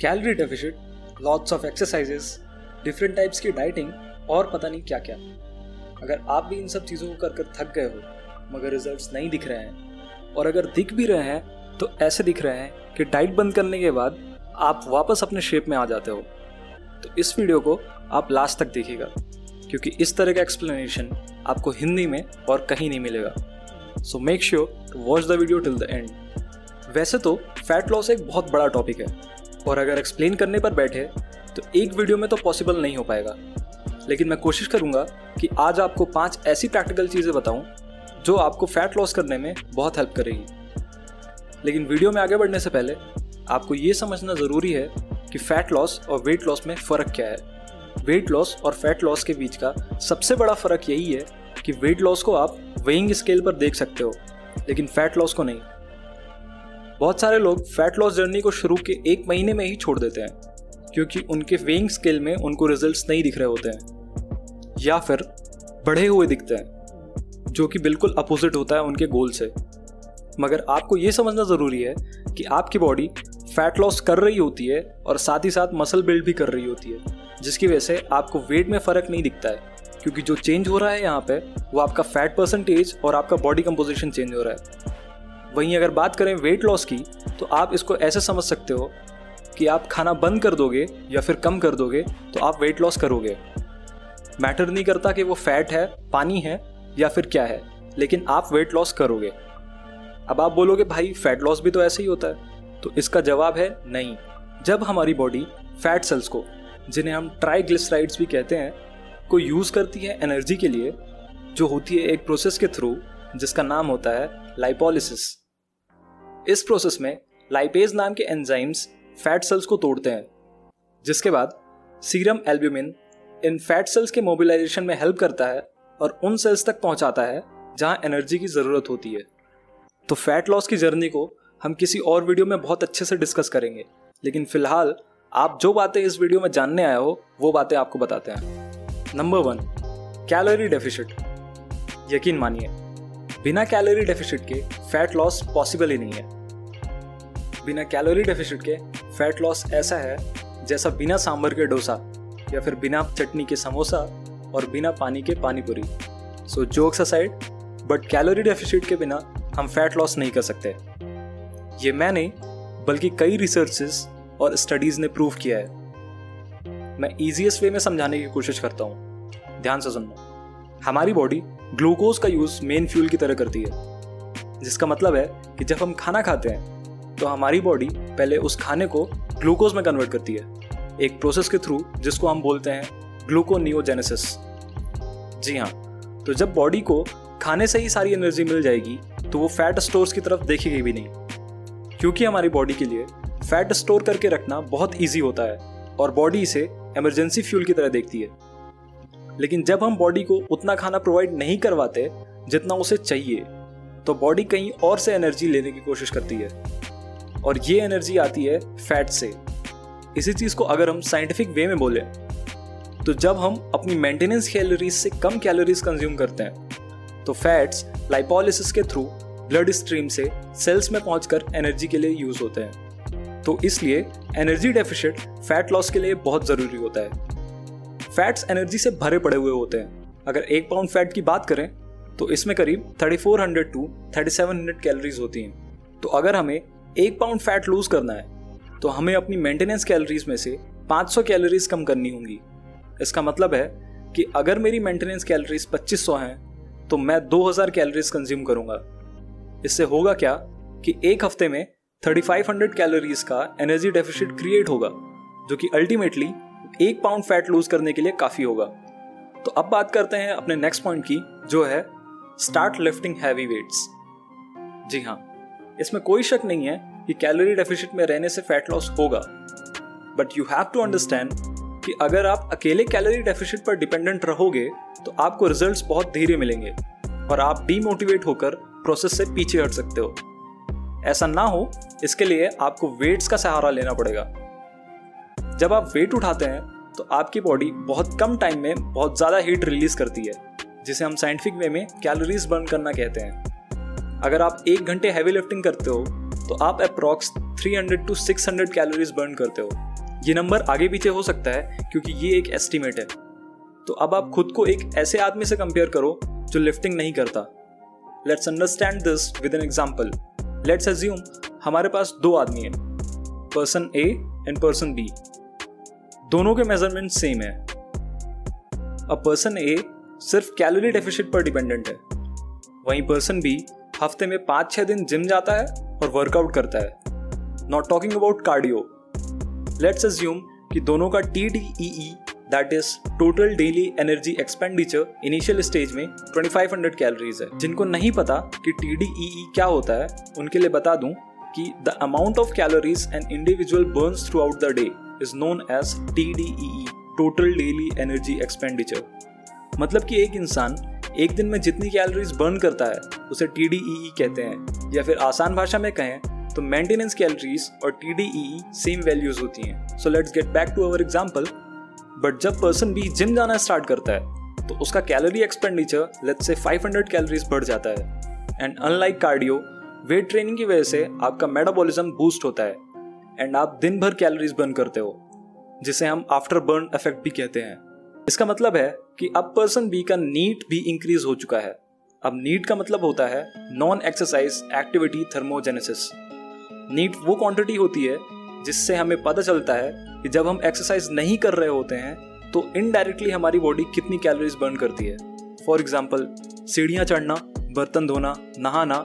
Calorie deficit lots of exercises different types की dieting और पता नहीं क्या क्या अगर आप भी इन सब चीज़ों को कर कर थक गए हो, मगर रिजल्ट्स नहीं दिख रहे हैं, और अगर दिख भी रहे हैं तो ऐसे दिख रहे हैं कि डाइट बंद करने के बाद आप वापस अपने शेप में आ जाते हो। तो इस वीडियो को आप लास्ट तक देखिएगा, क्योंकि इस तरह का एक्सप्लेनेशन आपको हिंदी में और कहीं नहीं मिलेगा। So make sure to watch the video till the end वैसे तो फैट लॉस एक बहुत बड़ा टॉपिक है। और अगर एक्सप्लेन करने पर बैठे तो एक वीडियो में तो पॉसिबल नहीं हो पाएगा। लेकिन मैं कोशिश करूँगा कि आज आपको पाँच ऐसी प्रैक्टिकल चीज़ें बताऊँ, जो आपको फैट लॉस करने में बहुत हेल्प करेगी। लेकिन वीडियो में आगे बढ़ने से पहले, आपको ये समझना ज़रूरी है कि फैट लॉस और वेट लॉस में फ़र्क क्या है। वेट लॉस और फैट लॉस के बीच का सबसे बड़ा फ़र्क यही है कि वेट लॉस को आप वेइंग स्केल पर देख सकते हो, लेकिन फैट लॉस को नहीं। बहुत सारे लोग फैट लॉस जर्नी को शुरू के एक महीने में ही छोड़ देते हैं, क्योंकि उनके वेइंग स्केल में उनको रिजल्ट्स नहीं दिख रहे होते हैं, या फिर बढ़े हुए दिखते हैं, जो कि बिल्कुल अपोजिट होता है उनके गोल से। मगर आपको ये समझना ज़रूरी है कि आपकी बॉडी फैट लॉस कर रही होती है और साथ ही साथ मसल बिल्ड भी कर रही होती है, जिसकी वजह से आपको वेट में फ़र्क नहीं दिखता है, क्योंकि जो चेंज हो रहा है यहाँ पे, वो आपका फैट परसेंटेज और आपका बॉडी कंपोजिशन चेंज हो रहा है। वहीं अगर बात करें वेट लॉस की तो आप इसको ऐसे समझ सकते हो कि आप खाना बंद कर दोगे या फिर कम कर दोगे तो आप वेट लॉस करोगे। मैटर नहीं करता कि वो फैट है, पानी है या फिर क्या है, लेकिन आप वेट लॉस करोगे। अब आप बोलोगे, भाई फैट लॉस भी तो ऐसे ही होता है। तो इसका जवाब है नहीं। जब हमारी बॉडी फैट सेल्स को, जिन्हें हम ट्राईग्लिसराइड्स भी कहते हैं, को यूज़ करती है एनर्जी के लिए, जो होती है एक प्रोसेस के थ्रू जिसका नाम होता है लाइपोलिसिस इस प्रोसेस में लाइपेज नाम के एंजाइम्स फैट सेल्स को तोड़ते हैं, जिसके बाद सीरम एल्ब्यूमिन इन फैट सेल्स के मोबिलाइजेशन में हेल्प करता है और उन सेल्स तक पहुंचाता है जहाँ एनर्जी की ज़रूरत होती है। तो फैट लॉस की जर्नी को हम किसी और वीडियो में बहुत अच्छे से डिस्कस करेंगे, लेकिन फ़िलहाल आप जो बातें इस वीडियो में जानने आए हो, वो बातें आपको बताते हैं। नंबर वन कैलोरी डेफिशिट यकीन मानिए बिना कैलोरी डेफिशिट के फैट लॉस पॉसिबल ही नहीं है। बिना कैलोरी डेफिशिट के फैट लॉस ऐसा है, जैसा बिना सांभर के डोसा, या फिर बिना चटनी के समोसा और बिना पानी के पानी पूरी so jokes aside but calorie deficit के बिना हम फैट लॉस नहीं कर सकते। ये मैं नहीं बल्कि कई रिसर्चेस और स्टडीज़ ने प्रूव किया है। मैं इजीएस्ट वे में समझाने की कोशिश करता हूँ। ध्यान से सुनना। हमारी बॉडी ग्लूकोज का यूज़ मेन फ्यूल की तरह करती है, जिसका मतलब है कि जब हम खाना खाते हैं तो हमारी बॉडी पहले उस खाने को ग्लूकोज में कन्वर्ट करती है, एक प्रोसेस के थ्रू जिसको हम बोलते हैं ग्लूकोनियोजेनेसिस। जी हाँ तो जब बॉडी को खाने से ही सारी एनर्जी मिल जाएगी तो वो फैट स्टोर्स की तरफ़ देखेगी भी नहीं, क्योंकि हमारी बॉडी के लिए फैट स्टोर करके रखना बहुत ईजी होता है, और बॉडी इसे एमरजेंसी फ्यूल की तरह देखती है। लेकिन जब हम बॉडी को उतना खाना प्रोवाइड नहीं करवाते, जितना उसे चाहिए तो बॉडी कहीं और से एनर्जी लेने की कोशिश करती है। और ये एनर्जी आती है फैट से। इसी चीज़ को अगर हम साइंटिफिक वे में बोले तो जब हम अपनी मेंटेनेंस कैलोरीज से कम कैलोरीज कंज्यूम करते हैं तो फैट्स लाइपोलिसिस के थ्रू ब्लड स्ट्रीम से सेल्स में पहुंचकर एनर्जी के लिए यूज़ होते हैं। तो इसलिए एनर्जी डेफिशिट फैट लॉस के लिए बहुत ज़रूरी होता है। फैट्स एनर्जी से भरे पड़े हुए होते हैं। अगर एक पाउंड फैट की बात करें तो इसमें करीब 3400 टू 3700 कैलोरीज होती हैं। तो अगर हमें एक पाउंड फैट लूज करना है तो हमें अपनी मेंटेनेंस कैलोरीज में से 500 कैलोरीज कम करनी होंगी। इसका मतलब है कि अगर मेरी मेंटेनेंस कैलोरीज 2500 हैं तो मैं 2000 कैलोरीज कंज्यूम करूँगा। इससे होगा क्या कि एक हफ़्ते में 3500 कैलोरीज का एनर्जी डेफिसिट क्रिएट होगा, जो कि अल्टीमेटली एक पाउंड फैट लूज करने के लिए काफ़ी होगा। तो अब बात करते हैं अपने नेक्स्ट पॉइंट की, जो है स्टार्ट लिफ्टिंग हैवी वेट्स जी हाँ इसमें कोई शक नहीं है कि कैलोरी डेफिशिट में रहने से फैट लॉस होगा। But you have to understand कि अगर आप अकेले कैलोरी डेफिशिट पर डिपेंडेंट रहोगे तो आपको रिजल्ट्स बहुत धीरे मिलेंगे और आप डीमोटिवेट होकर प्रोसेस से पीछे हट सकते हो। ऐसा ना हो, इसके लिए आपको वेट्स का सहारा लेना पड़ेगा। जब आप वेट उठाते हैं तो आपकी बॉडी बहुत कम टाइम में बहुत ज़्यादा हीट रिलीज़ करती है, जिसे हम साइंटिफिक वे में कैलोरीज बर्न करना कहते हैं। अगर आप एक घंटे हैवी लिफ्टिंग करते हो तो आप अप्रॉक्स 300 टू 600 कैलोरीज बर्न करते हो। ये नंबर आगे पीछे हो सकता है, क्योंकि ये एक एस्टिमेट है। तो अब आप खुद को एक ऐसे आदमी से कंपेयर करो, जो लिफ्टिंग नहीं करता। Let's understand this with an example let's assume हमारे पास दो आदमी हैं person A and person B दोनों के मेज़रमेंट सेम है। अब पर्सन ए सिर्फ़ कैलोरी डेफिशिट पर डिपेंडेंट है। वहीं पर्सन बी हफ़्ते में पाँच छह दिन जिम जाता है और वर्कआउट करता है। Not talking about cardio let's assume कि दोनों का T D E that is total daily energy expenditure initial stage में 2500 कैलोरीज है। जिनको नहीं पता कि टी डी ई ई क्या होता है, उनके लिए बता दूँ कि the amount of calories an individual burns throughout the day is known as T D E total daily energy expenditure मतलब कि एक इंसान एक दिन में जितनी कैलोरीज बर्न करता है, उसे टी डी ई कहते हैं। या फिर आसान भाषा में कहें तो मेंटेनेंस कैलोरीज और T D E same values होती हैं। So let's get back to our example but जब पर्सन भी जिम जाना स्टार्ट करता है तो उसका calorie expenditure let's say 500 calories बढ़ जाता है। And unlike cardio weight training की वजह से आपका मेटाबॉलिज्म बूस्ट होता है। एंड आप दिन भर कैलोरीज बर्न करते हो, जिसे हम आफ्टर बर्न इफ़ेक्ट भी कहते हैं। इसका मतलब है कि अब पर्सन बी का नीट भी इंक्रीज हो चुका है। अब नीट का मतलब होता है non exercise activity thermogenesis NEAT वो क्वांटिटी होती है, जिससे हमें पता चलता है कि जब हम एक्सरसाइज नहीं कर रहे होते हैं तो इनडायरेक्टली हमारी बॉडी कितनी कैलोरीज बर्न करती है। फॉर एग्ज़ाम्पल सीढ़ियाँ चढ़ना, बर्तन धोना, नहाना,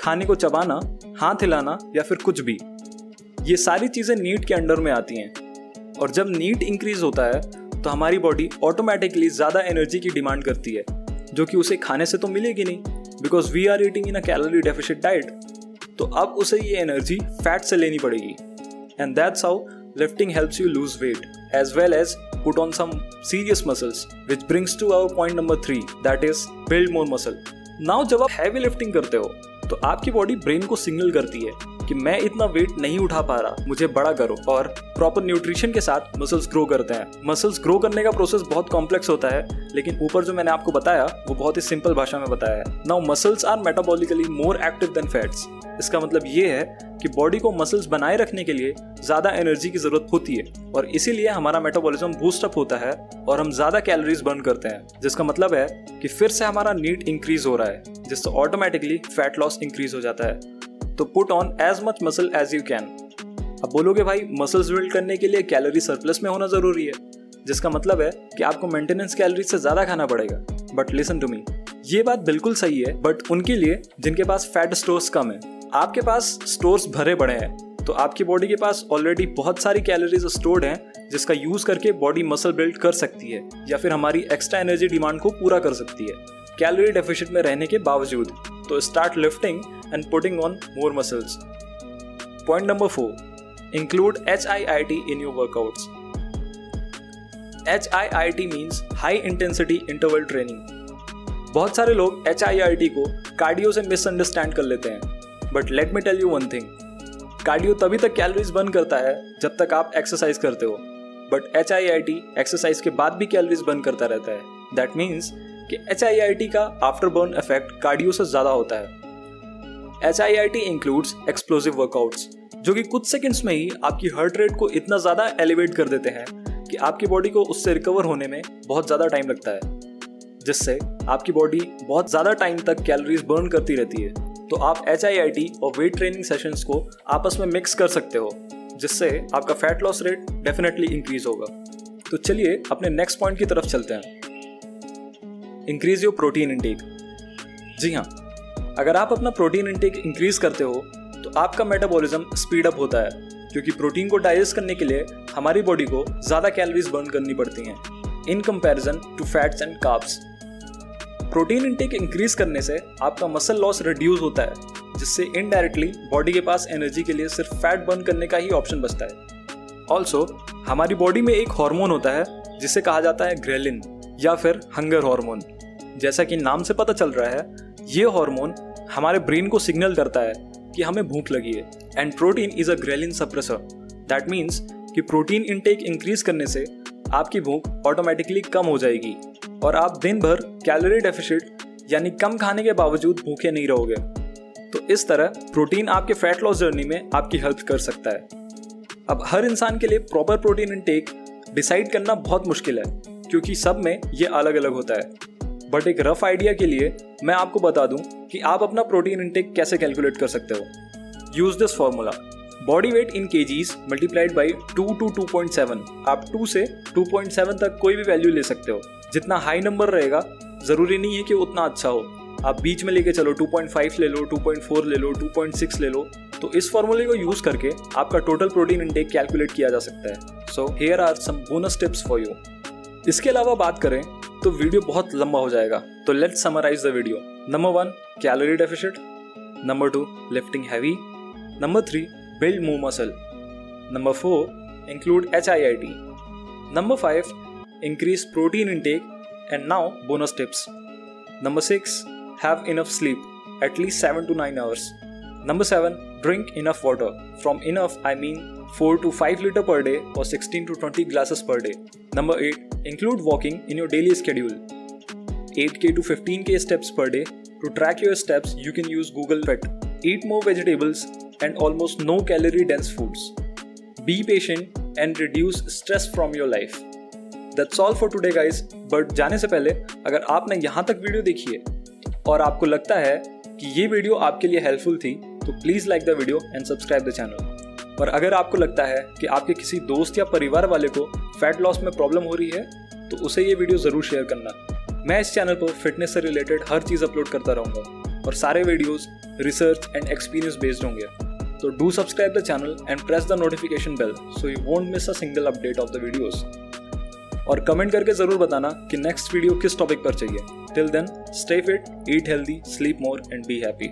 खाने को चबाना, हाथ हिलाना या फिर कुछ भी। ये सारी चीज़ें नीट के अंडर में आती हैं। और जब नीट इंक्रीज होता है तो हमारी बॉडी ऑटोमेटिकली ज़्यादा एनर्जी की डिमांड करती है, जो कि उसे खाने से तो मिलेगी नहीं because we are eating in a calorie deficit diet तो अब उसे ये एनर्जी फैट से लेनी पड़ेगी। And that's how lifting helps you lose weight as well as put on some serious muscles which brings to our point number three that is build more muscle now जब आप heavy lifting करते हो तो आपकी body brain को signal करती है कि मैं इतना वेट नहीं उठा पा रहा। मुझे बड़ा करो और प्रॉपर न्यूट्रिशन के साथ मसल्स ग्रो करते हैं। मसल्स ग्रो करने का प्रोसेस बहुत कॉम्प्लेक्स होता है, लेकिन ऊपर जो मैंने आपको बताया, वो बहुत ही सिंपल भाषा में बताया है। Now muscles are metabolically more active than fats इसका मतलब ये है कि बॉडी को मसल्स बनाए रखने के लिए ज़्यादा एनर्जी की ज़रूरत होती है और इसीलिए हमारा मेटाबॉलिज्म बूस्टअप होता है और हम ज़्यादा कैलोरीज बर्न करते हैं। जिसका मतलब है कि फिर से हमारा नीट इंक्रीज हो रहा है, जिससे ऑटोमेटिकली फैट लॉस इंक्रीज हो जाता है। तो put on as much muscle as you can अब बोलोगे भाई मसल्स बिल्ड करने के लिए कैलोरी सरप्लस में होना ज़रूरी है। जिसका मतलब है कि आपको मेंटेनेंस कैलोरी से ज़्यादा खाना पड़ेगा। बट लिसन टू मी ये बात बिल्कुल सही है बट उनके लिए जिनके पास फैट स्टोर्स कम है, आपके पास स्टोर्स भरे पड़े हैं तो आपकी बॉडी के पास ऑलरेडी बहुत सारी कैलोरीज स्टोर्ड हैं, जिसका यूज़ करके बॉडी मसल बिल्ड कर सकती है, या फिर हमारी एक्स्ट्रा एनर्जी डिमांड को पूरा कर सकती है। कैलोरी डेफिशिट में रहने के बावजूद। तो start lifting and putting on more muscles. Point number 4 Include HIIT H I I T means High Intensity Interval Training. बहुत सारे लोग एच आई आई टी को कार्डियो से मिसअंडरस्टैंड कर लेते हैं. But let me tell you one thing cardio तभी तक कैलोरीज बर्न करता है जब तक आप एक्सरसाइज करते हो. But H I I T exercise के बाद भी कैलोरीज बर्न करता रहता है. दैट मीन्स कि एचआईआईटी का आफ्टर बर्न इफ़ेक्ट कार्डियो से ज़्यादा होता है। H I I T includes explosive workouts जो कि कुछ सेकंड्स में ही आपकी हार्ट रेट को इतना ज़्यादा एलिवेट कर देते हैं कि आपकी बॉडी को उससे रिकवर होने में बहुत ज़्यादा टाइम लगता है, जिससे आपकी बॉडी बहुत ज़्यादा टाइम तक कैलोरीज बर्न करती रहती है। तो आप एचआईआईटी और वेट ट्रेनिंग सेशंस को आपस में मिक्स कर सकते हो, जिससे आपका fat loss rate definitely increase होगा। तो चलिए अपने नेक्स्ट पॉइंट की तरफ़ चलते हैं। इंक्रीज योर प्रोटीन इनटेक जी हाँ अगर आप अपना प्रोटीन इंटेक इंक्रीज करते हो तो आपका मेटाबॉलिज्म स्पीड अप होता है, क्योंकि प्रोटीन को डाइजेस्ट करने के लिए हमारी बॉडी को ज़्यादा कैलोरीज बर्न करनी पड़ती हैं in comparison to fats and carbs protein intake increase करने से आपका मसल लॉस रिड्यूस होता है, जिससे इनडायरेक्टली बॉडी के पास एनर्जी के लिए सिर्फ़ फैट बर्न करने का ही ऑप्शन बचता है. ऑल्सो हमारी बॉडी में एक हार्मोन होता है, जिसे कहा जाता है ग्रेलिन या फिर हंगर हार्मोन जैसा कि नाम से पता चल रहा है, ये हार्मोन हमारे ब्रेन को सिग्नल करता है कि हमें भूख लगी है। And protein is a ghrelin suppressor that means कि प्रोटीन इनटेक इंक्रीज करने से आपकी भूख ऑटोमेटिकली कम हो जाएगी। और आप दिन भर कैलोरी डेफिशिट यानी कम खाने के बावजूद भूखे नहीं रहोगे। तो इस तरह प्रोटीन आपके फैट लॉस जर्नी में आपकी हेल्प कर सकता है। अब हर इंसान के लिए प्रॉपर प्रोटीन इनटेक डिसाइड करना बहुत मुश्किल है, क्योंकि सब में ये अलग अलग होता है। बट एक रफ आइडिया के लिए मैं आपको बता दूँ कि आप अपना प्रोटीन इनटेक कैसे कैलकुलेट कर सकते हो। Use this formula body weight in kgs multiplied by two to two point seven आप टू से टू पॉइंट सेवन तक कोई भी वैल्यू ले सकते हो। जितना हाई नंबर रहेगा, ज़रूरी नहीं है कि उतना अच्छा हो। आप बीच में लेके चलो 2.5 ले लो 2.4 ले लो 2.6 ले लो। तो इस फॉर्मूले को यूज़ करके आपका टोटल प्रोटीन इंटेक कैलकुलेट किया जा सकता है। So here are some bonus tips for you इसके अलावा बात करें तो वीडियो बहुत लंबा हो जाएगा तो let's summarize the video number one calorie deficit number two lifting heavy number three build move muscle number four include H I I T number five increase protein intake and now bonus tips number six have enough sleep, at least 7 to 9 hours. Number 7. Drink enough water. From enough, I mean 4 to 5 liter per day or 16 to 20 per day. Number eight include walking in your daily schedule eight k to fifteen k steps per day to track your steps you can use Google fit eat more vegetables and almost no calorie dense foods be patient and reduce stress from your life that's all for today guys but जाने से पहले, अगर आपने यहाँ तक video देखी है और आपको लगता है कि ये वीडियो आपके लिए हेल्पफुल थी तो please like the video and subscribe the channel और अगर आपको लगता है कि आपके किसी दोस्त या परिवार वाले को फैट लॉस में प्रॉब्लम हो रही है तो उसे ये वीडियो ज़रूर शेयर करना। मैं इस चैनल पर फिटनेस से रिलेटेड हर चीज़ अपलोड करता रहूँगा और सारे videos, research and experience based होंगे। तो do subscribe the channel and press the notification bell so you won't miss a single update of the videos और कमेंट करके ज़रूर बताना कि नेक्स्ट वीडियो किस टॉपिक पर चाहिए। Till then stay fit eat healthy sleep more and be happy